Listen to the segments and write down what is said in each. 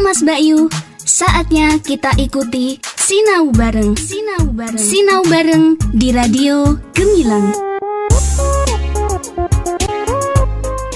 Kang Mas Bayu, saatnya kita ikuti Sinau Bareng. Sinau Bareng. Sinau Bareng di Radio Gemilang.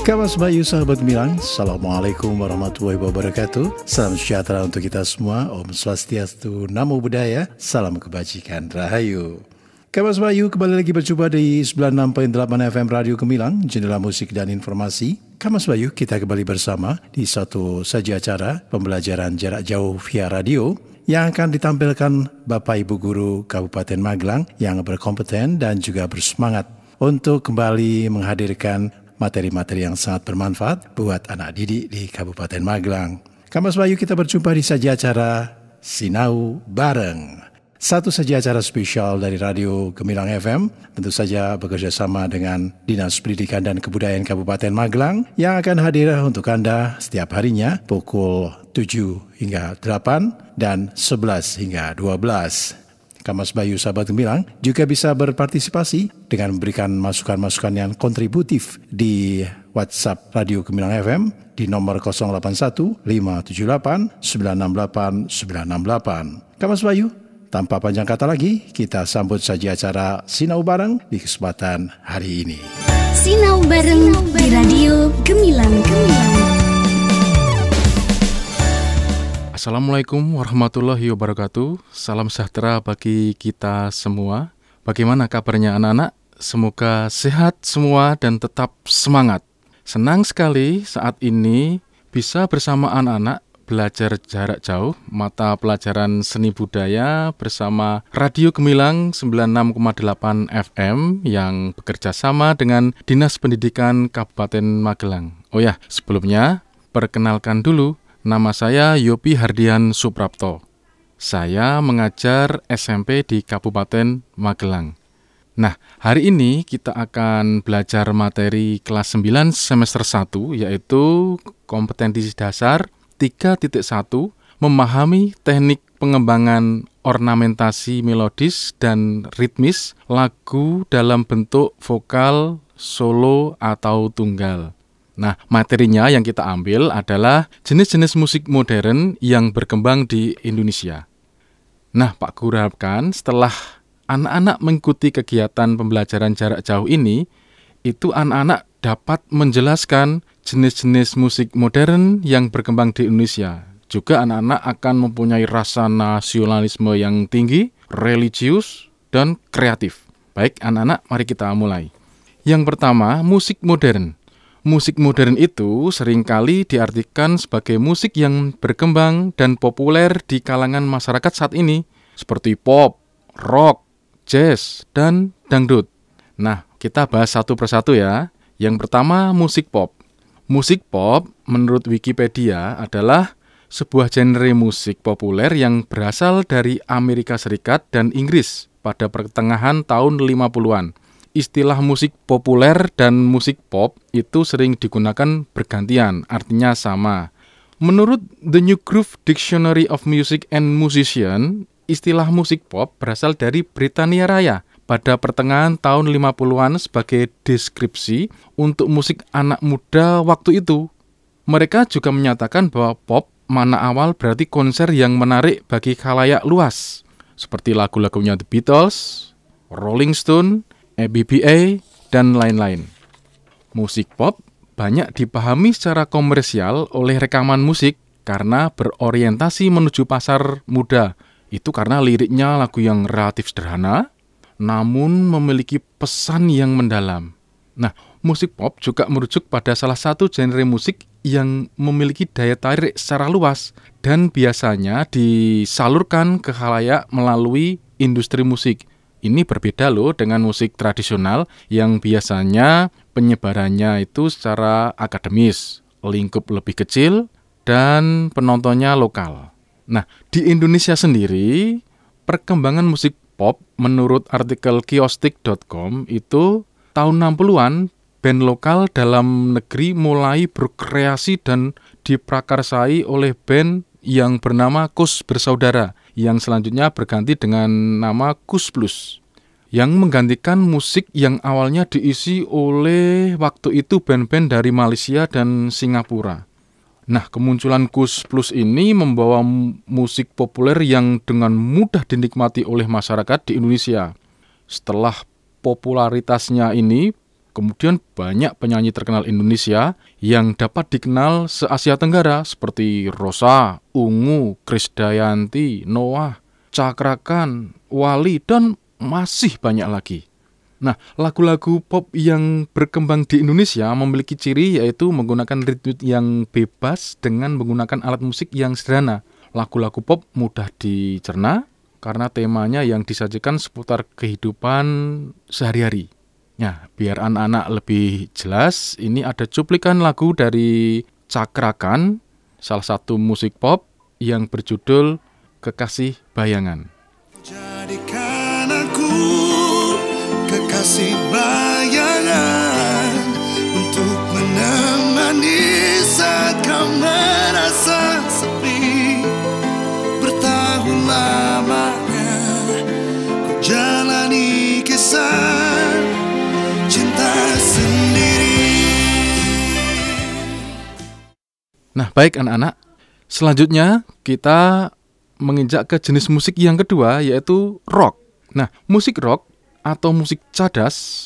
Kamas Bayu sahabat Gemilang, Assalamualaikum warahmatullahi wabarakatuh Salam sejahtera untuk kita semua Om Swastiastu, Namo Buddhaya Salam kebajikan, Rahayu Kamas Bayu kembali lagi berjumpa di 96.8 FM Radio Gemilang Jendela musik dan informasi Kamas Bayu kita kembali bersama di satu saja acara Pembelajaran jarak jauh via radio yang akan ditampilkan Bapak Ibu Guru Kabupaten Magelang yang berkompeten dan juga bersemangat untuk kembali menghadirkan materi-materi yang sangat bermanfaat buat anak didik di Kabupaten Magelang. Kamas Bayu kita berjumpa di saja acara Sinau Bareng. Satu saja acara spesial dari Radio Gemilang FM, tentu saja bekerja sama dengan Dinas Pendidikan dan Kebudayaan Kabupaten Magelang yang akan hadir untuk Anda setiap harinya pukul 7 hingga 8 dan 11 hingga 12. Kamas Bayu Sahabat Gemilang juga bisa berpartisipasi dengan memberikan masukan-masukan yang kontributif di WhatsApp Radio Gemilang FM di nomor 081 578 968 968. Kamas Bayu, tanpa panjang kata lagi, kita sambut saja acara Sinau Bareng di kesempatan hari ini. Sinau Bareng di Radio Gemilang. Gemilang. Assalamualaikum warahmatullahi wabarakatuh. Salam sejahtera bagi kita semua. Bagaimana kabarnya anak-anak? Semoga sehat semua dan tetap semangat. Senang sekali saat ini bisa bersama anak-anak belajar jarak jauh mata pelajaran seni budaya bersama Radio Gemilang 96,8 FM yang bekerja sama dengan Dinas Pendidikan Kabupaten Magelang. Oh ya, sebelumnya perkenalkan dulu nama saya Yopi Hardian Suprapto. Saya mengajar SMP di Kabupaten Magelang. Nah, hari ini kita akan belajar materi kelas 9 semester 1 yaitu kompetensi dasar 3.1 memahami teknik pengembangan ornamentasi melodis dan ritmis lagu dalam bentuk vokal, solo, atau tunggal. Nah, materinya yang kita ambil adalah jenis-jenis musik modern yang berkembang di Indonesia. Nah, Pak Guru harapkan setelah anak-anak mengikuti kegiatan pembelajaran jarak jauh ini, itu anak-anak dapat menjelaskan jenis-jenis musik modern yang berkembang di Indonesia. Juga anak-anak akan mempunyai rasa nasionalisme yang tinggi, religius, dan kreatif. Baik, anak-anak, mari kita mulai. Yang pertama, musik modern. Musik modern itu sering kali diartikan sebagai musik yang berkembang dan populer di kalangan masyarakat saat ini, seperti pop, rock, jazz, dan dangdut. Nah, kita bahas satu persatu ya. Yang pertama, musik pop. Musik pop, menurut Wikipedia, adalah sebuah genre musik populer yang berasal dari Amerika Serikat dan Inggris pada pertengahan tahun 50-an. Istilah musik populer dan musik pop itu sering digunakan bergantian, artinya sama. Menurut The New Groove Dictionary of Music and Musician, istilah musik pop berasal dari Britania Raya – pada pertengahan tahun 50-an sebagai deskripsi untuk musik anak muda waktu itu. Mereka juga menyatakan bahwa pop mana awal berarti konser yang menarik bagi khalayak luas, seperti lagu-lagunya The Beatles, Rolling Stone, ABBA, dan lain-lain. Musik pop banyak dipahami secara komersial oleh rekaman musik karena berorientasi menuju pasar muda. Itu karena liriknya lagu yang relatif sederhana, namun memiliki pesan yang mendalam. Nah, musik pop juga merujuk pada salah satu genre musik yang memiliki daya tarik secara luas dan biasanya disalurkan ke halayak melalui industri musik. Ini berbeda loh dengan musik tradisional yang biasanya penyebarannya itu secara akademis, lingkup lebih kecil, dan penontonnya lokal. Nah, di Indonesia sendiri, perkembangan musik pop menurut artikel kiostik.com itu tahun 60-an band lokal dalam negeri mulai berkreasi dan diprakarsai oleh band yang bernama Kus Bersaudara yang selanjutnya berganti dengan nama Kus Plus yang menggantikan musik yang awalnya diisi oleh waktu itu band-band dari Malaysia dan Singapura. Nah, kemunculan Kus Plus ini membawa musik populer yang dengan mudah dinikmati oleh masyarakat di Indonesia. Setelah popularitasnya ini, kemudian banyak penyanyi terkenal Indonesia yang dapat dikenal se-Asia Tenggara seperti Rosa, Ungu, Krisdayanti, Noah, Cakrakan, Wali, dan masih banyak lagi. Nah, lagu-lagu pop yang berkembang di Indonesia memiliki ciri yaitu menggunakan ritme yang bebas dengan menggunakan alat musik yang sederhana. Lagu-lagu pop mudah dicerna karena temanya yang disajikan seputar kehidupan sehari-hari. Nah, biar anak-anak lebih jelas, ini ada cuplikan lagu dari Cakrakan, salah satu musik pop yang berjudul Kekasih Bayangan. Jadikan kasih bayangan untuk menemani saat kau merasa sepi. Bertahun lamanya ku jalani kisah cinta sendiri. Nah baik anak-anak. Selanjutnya kita menginjak ke jenis musik yang kedua yaitu rock. Nah musik rock atau musik cadas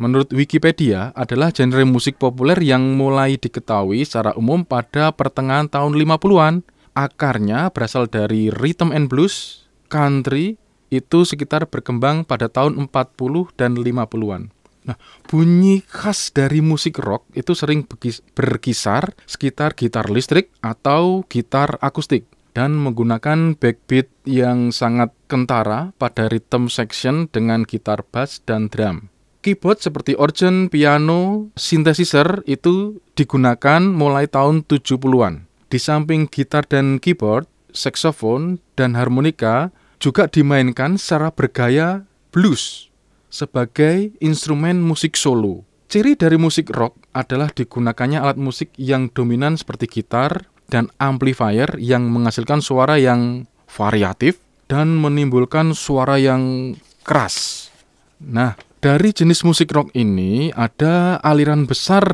menurut Wikipedia adalah genre musik populer yang mulai diketahui secara umum pada pertengahan tahun 50-an. Akarnya berasal dari rhythm and blues, country, itu sekitar berkembang pada tahun 40 dan 50-an. Nah, bunyi khas dari musik rock itu sering berkisar sekitar gitar listrik atau gitar akustik dan menggunakan backbeat yang sangat kentara pada rhythm section dengan gitar bass dan drum. Keyboard seperti organ, piano, synthesizer itu digunakan mulai tahun 70-an. Di samping gitar dan keyboard, saxophone dan harmonika juga dimainkan secara bergaya blues sebagai instrumen musik solo. Ciri dari musik rock adalah digunakannya alat musik yang dominan seperti gitar, dan amplifier yang menghasilkan suara yang variatif dan menimbulkan suara yang keras. Nah, dari jenis musik rock ini ada aliran besar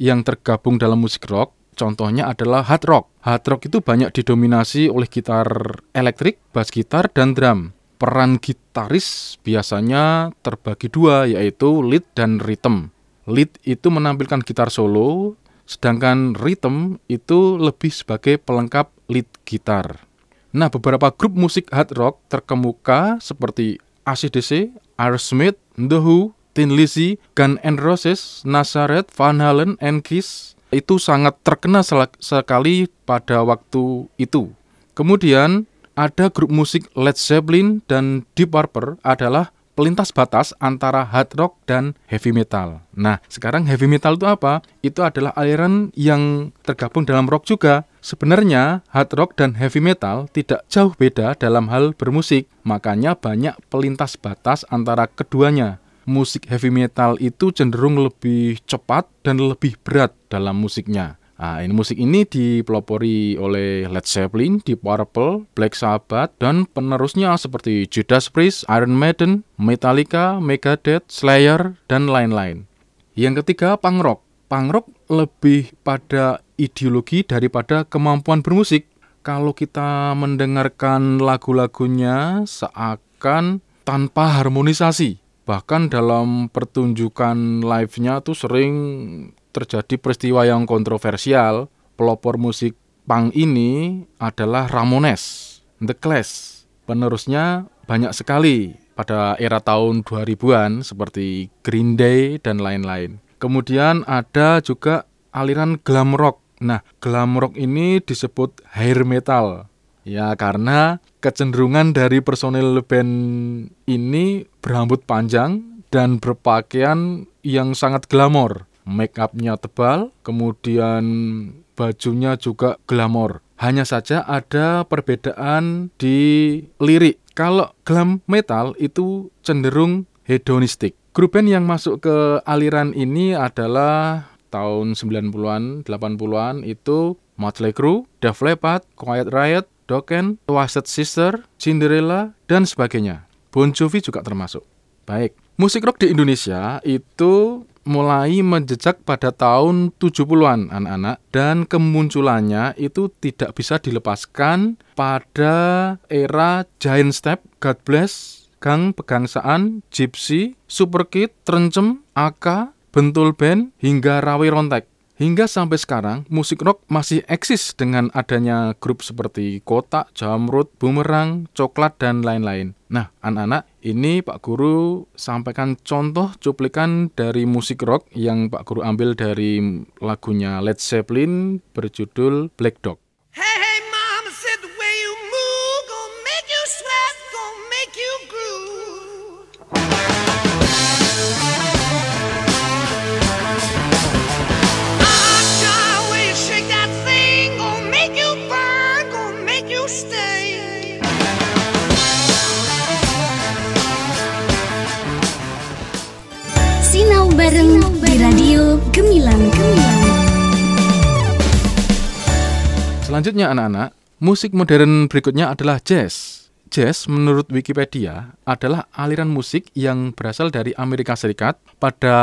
yang tergabung dalam musik rock. Contohnya adalah hard rock. Hard rock itu banyak didominasi oleh gitar elektrik, bass gitar, dan drum. Peran gitaris biasanya terbagi dua, yaitu lead dan rhythm. Lead itu menampilkan gitar solo, Sedangkan rhythm itu lebih sebagai pelengkap lead gitar. Nah, beberapa grup musik hard rock terkemuka seperti ACDC, Aerosmith, The Who, Tin Lizzy, Gun N' Roses, Nazareth, Van Halen, and Kiss itu sangat terkenal sekali pada waktu itu. Kemudian ada grup musik Led Zeppelin dan Deep Purple adalah pelintas batas antara hard rock dan heavy metal. Nah, sekarang heavy metal itu apa? Itu adalah aliran yang tergabung dalam rock juga. Sebenarnya hard rock dan heavy metal tidak jauh beda dalam hal bermusik, makanya banyak pelintas batas antara keduanya. Musik heavy metal itu cenderung lebih cepat dan lebih berat dalam musiknya. Nah, ini musik ini dipelopori oleh Led Zeppelin, Deep Purple, Black Sabbath, dan penerusnya seperti Judas Priest, Iron Maiden, Metallica, Megadeth, Slayer, dan lain-lain. Yang ketiga, punk rock. Punk rock lebih pada ideologi daripada kemampuan bermusik. Kalau kita mendengarkan lagu-lagunya seakan tanpa harmonisasi. Bahkan dalam pertunjukan live-nya tuh sering terjadi peristiwa yang kontroversial, pelopor musik punk ini adalah Ramones, The Clash. Penerusnya banyak sekali pada era tahun 2000-an seperti Green Day dan lain-lain. Kemudian ada juga aliran glam rock. Nah, glam rock ini disebut hair metal. Ya, karena kecenderungan dari personil band ini berambut panjang dan berpakaian yang sangat glamor make upnya tebal, kemudian bajunya juga glamor. Hanya saja ada perbedaan di lirik. Kalau glam metal itu cenderung hedonistik. Grup band yang masuk ke aliran ini adalah tahun 90-an, 80-an itu Motley Crue, Def Leppard, Quiet Riot, Dokken, Twisted Sister, Cinderella, dan sebagainya. Bon Jovi juga termasuk. Baik, musik rock di Indonesia itu mulai menjejak pada tahun 70-an anak-anak dan kemunculannya itu tidak bisa dilepaskan pada era Giant Step, God Bless, Gang Pegangsaan, Gypsy, Super Kid, Trencem, Aka, Bentul Band, hingga Rawi Rontek. Hingga sampai sekarang, musik rock masih eksis dengan adanya grup seperti Kotak, Jamrut, Bumerang, Coklat, dan lain-lain. Nah, anak-anak, ini Pak Guru sampaikan contoh cuplikan dari musik rock yang Pak Guru ambil dari lagunya Led Zeppelin berjudul Black Dog. Selanjutnya anak-anak, musik modern berikutnya adalah jazz. Jazz menurut Wikipedia adalah aliran musik yang berasal dari Amerika Serikat pada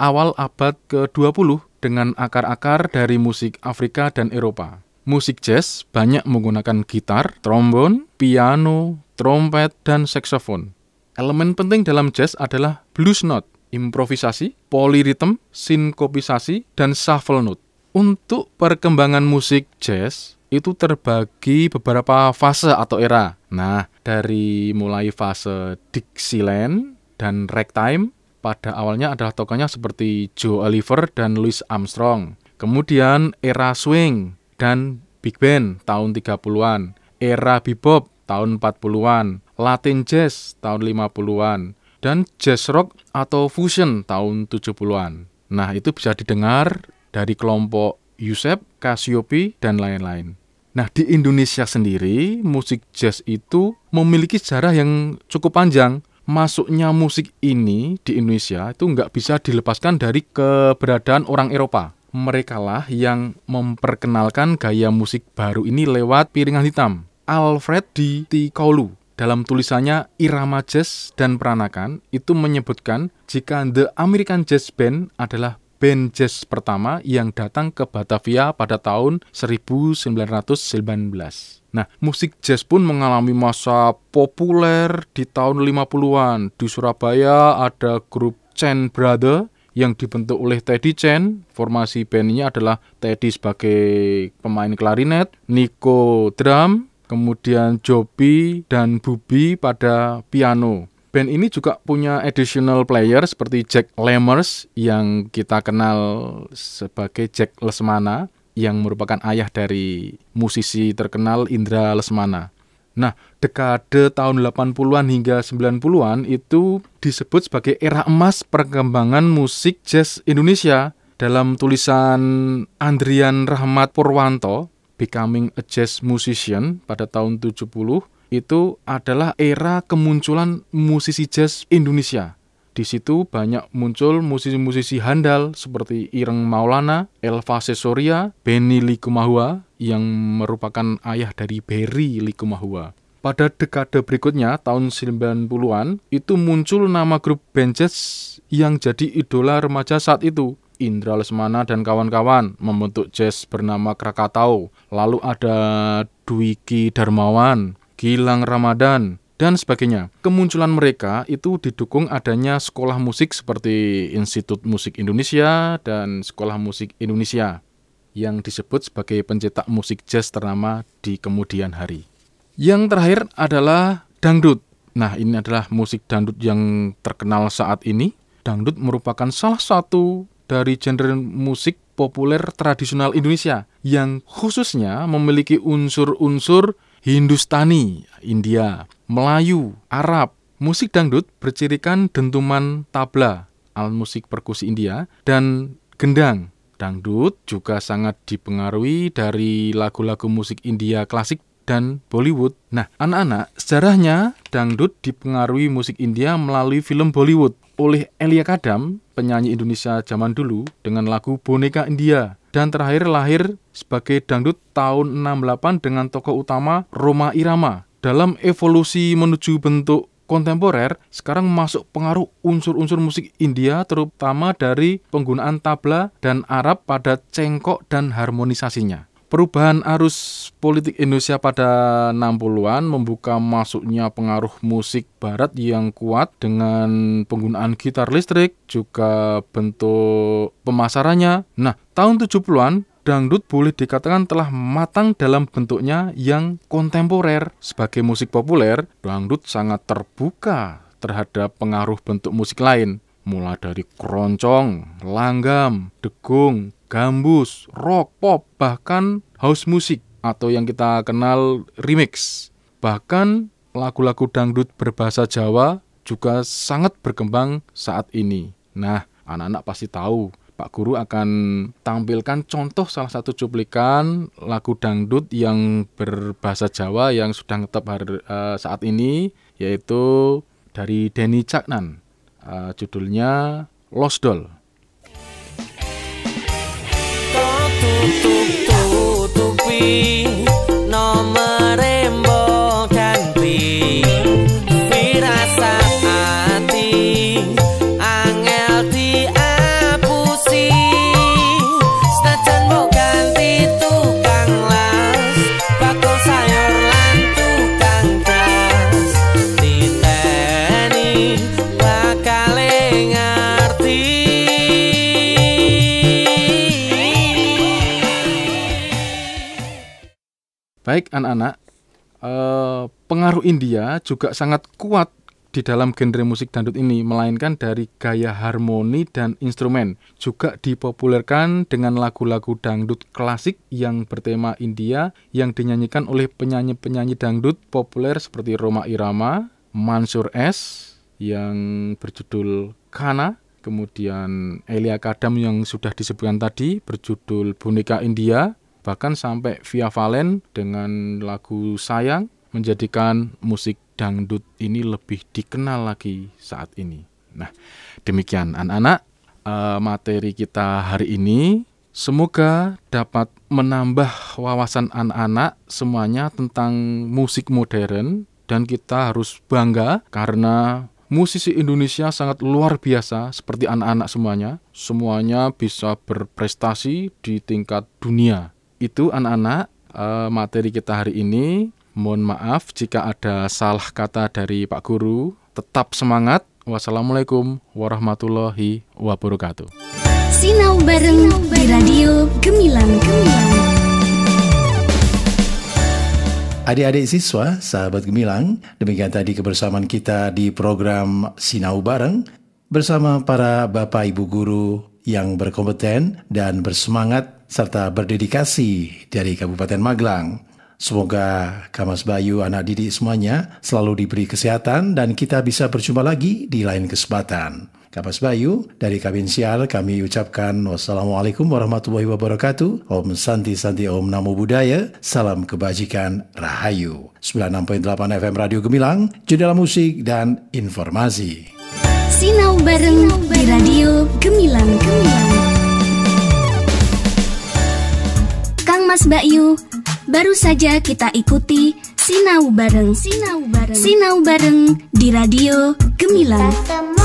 awal abad ke-20 dengan akar-akar dari musik Afrika dan Eropa. Musik jazz banyak menggunakan gitar, trombon, piano, trompet, dan saksofon. Elemen penting dalam jazz adalah blues note improvisasi, polyrhythm, sinkopisasi, dan shuffle note. Untuk perkembangan musik jazz itu terbagi beberapa fase atau era. Nah, dari mulai fase Dixieland dan ragtime pada awalnya adalah tokohnya seperti Joe Oliver dan Louis Armstrong. Kemudian era swing dan big band tahun 30-an, era bebop tahun 40-an, Latin jazz tahun 50-an, dan jazz rock atau fusion tahun 70-an. Nah, itu bisa didengar dari kelompok Yusef, Cassiope, dan lain-lain. Nah, di Indonesia sendiri, musik jazz itu memiliki sejarah yang cukup panjang. Masuknya musik ini di Indonesia itu nggak bisa dilepaskan dari keberadaan orang Eropa. Mereka lah yang memperkenalkan gaya musik baru ini lewat piringan hitam. Alfred D. Tikaulu dalam tulisannya Irama Jazz dan Peranakan itu menyebutkan jika The American Jazz Band adalah band jazz pertama yang datang ke Batavia pada tahun 1919. Nah, musik jazz pun mengalami masa populer di tahun 50-an. Di Surabaya ada grup Chen Brother yang dibentuk oleh Teddy Chen. Formasi band ini adalah Teddy sebagai pemain klarinet, Nico drum, kemudian Joby dan Bubi pada piano. Band ini juga punya additional player seperti Jack Lammers yang kita kenal sebagai Jack Lesmana yang merupakan ayah dari musisi terkenal Indra Lesmana. Nah, dekade tahun 80-an hingga 90-an itu disebut sebagai era emas perkembangan musik jazz Indonesia. Dalam tulisan Andrian Rahmat Purwanto, Becoming a Jazz Musician pada tahun 70 itu adalah era kemunculan musisi jazz Indonesia. Di situ banyak muncul musisi-musisi handal seperti Ireng Maulana, Elva Sesoria, Benny Likumahua yang merupakan ayah dari Berry Likumahua. Pada dekade berikutnya, tahun 90-an, itu muncul nama grup band jazz yang jadi idola remaja saat itu, Indra Lesmana dan kawan-kawan membentuk jazz bernama Krakatau. Lalu ada Dwiki Darmawan, Gilang Ramadan, dan sebagainya. Kemunculan mereka itu didukung adanya sekolah musik seperti Institut Musik Indonesia dan Sekolah Musik Indonesia yang disebut sebagai pencetak musik jazz ternama di kemudian hari. Yang terakhir adalah dangdut. Nah, ini adalah musik dangdut yang terkenal saat ini. Dangdut merupakan salah satu dari genre musik populer tradisional Indonesia yang khususnya memiliki unsur-unsur Hindustani, India, Melayu, Arab. Musik dangdut bercirikan dentuman tabla, alat musik perkusi India, dan gendang. Dangdut juga sangat dipengaruhi dari lagu-lagu musik India klasik dan Bollywood. Nah, anak-anak, sejarahnya dangdut dipengaruhi musik India melalui film Bollywood oleh Elia Kadam, penyanyi Indonesia zaman dulu dengan lagu Boneka India. Dan terakhir lahir sebagai dangdut tahun 68 dengan tokoh utama Roma Irama. Dalam evolusi menuju bentuk kontemporer sekarang masuk pengaruh unsur-unsur musik India terutama dari penggunaan tabla dan Arab pada cengkok dan harmonisasinya. Perubahan arus politik Indonesia pada 60-an membuka masuknya pengaruh musik barat yang kuat dengan penggunaan gitar listrik, juga bentuk pemasarannya. Nah, tahun 70-an dangdut boleh dikatakan telah matang dalam bentuknya yang kontemporer. Sebagai musik populer, dangdut sangat terbuka terhadap pengaruh bentuk musik lain, mulai dari keroncong, langgam, degung, gambus, rock, pop, bahkan house music atau yang kita kenal remix. Bahkan lagu-lagu dangdut berbahasa Jawa juga sangat berkembang saat ini. Nah, anak-anak pasti tahu Pak Guru akan tampilkan contoh salah satu cuplikan lagu dangdut yang berbahasa Jawa yang sudah ngetop hari, uh, saat ini yaitu dari Denny Caknan. Uh, judulnya Lost Doll. tu, tu. Anak-anak, eh, pengaruh India juga sangat kuat di dalam genre musik dangdut ini, melainkan dari gaya harmoni dan instrumen. Juga dipopulerkan dengan lagu-lagu dangdut klasik yang bertema India yang dinyanyikan oleh penyanyi-penyanyi dangdut populer seperti Roma Irama, Mansur S yang berjudul Kana, kemudian Elia Kadam yang sudah disebutkan tadi berjudul Boneka India, bahkan sampai Via Valen dengan lagu Sayang menjadikan musik dangdut ini lebih dikenal lagi saat ini. Nah, demikian anak-anak uh, materi kita hari ini. Semoga dapat menambah wawasan anak-anak semuanya tentang musik modern dan kita harus bangga karena musisi Indonesia sangat luar biasa seperti anak-anak semuanya. Semuanya bisa berprestasi di tingkat dunia itu anak-anak uh, materi kita hari ini. Mohon maaf jika ada salah kata dari Pak Guru. Tetap semangat. Wassalamualaikum warahmatullahi wabarakatuh. Sinau bareng di Radio Gemilang Gemilang. Adik-adik siswa, sahabat Gemilang, demikian tadi kebersamaan kita di program Sinau Bareng bersama para Bapak Ibu Guru yang berkompeten dan bersemangat serta berdedikasi dari Kabupaten Magelang. Semoga Kamas Bayu anak didik semuanya selalu diberi kesehatan dan kita bisa berjumpa lagi di lain kesempatan. Kamas Bayu dari Kabin Sial kami ucapkan wassalamualaikum warahmatullahi wabarakatuh. Om Santi Santi Om Namo Buddhaya. Salam kebajikan Rahayu. 96.8 FM Radio Gemilang, jendela musik dan informasi. Sinau bareng di Radio Gemilang Gemilang. Mas Bayu. Baru saja kita ikuti Sinau Bareng. Sinau Bareng. Sinau Bareng di Radio Gemilang.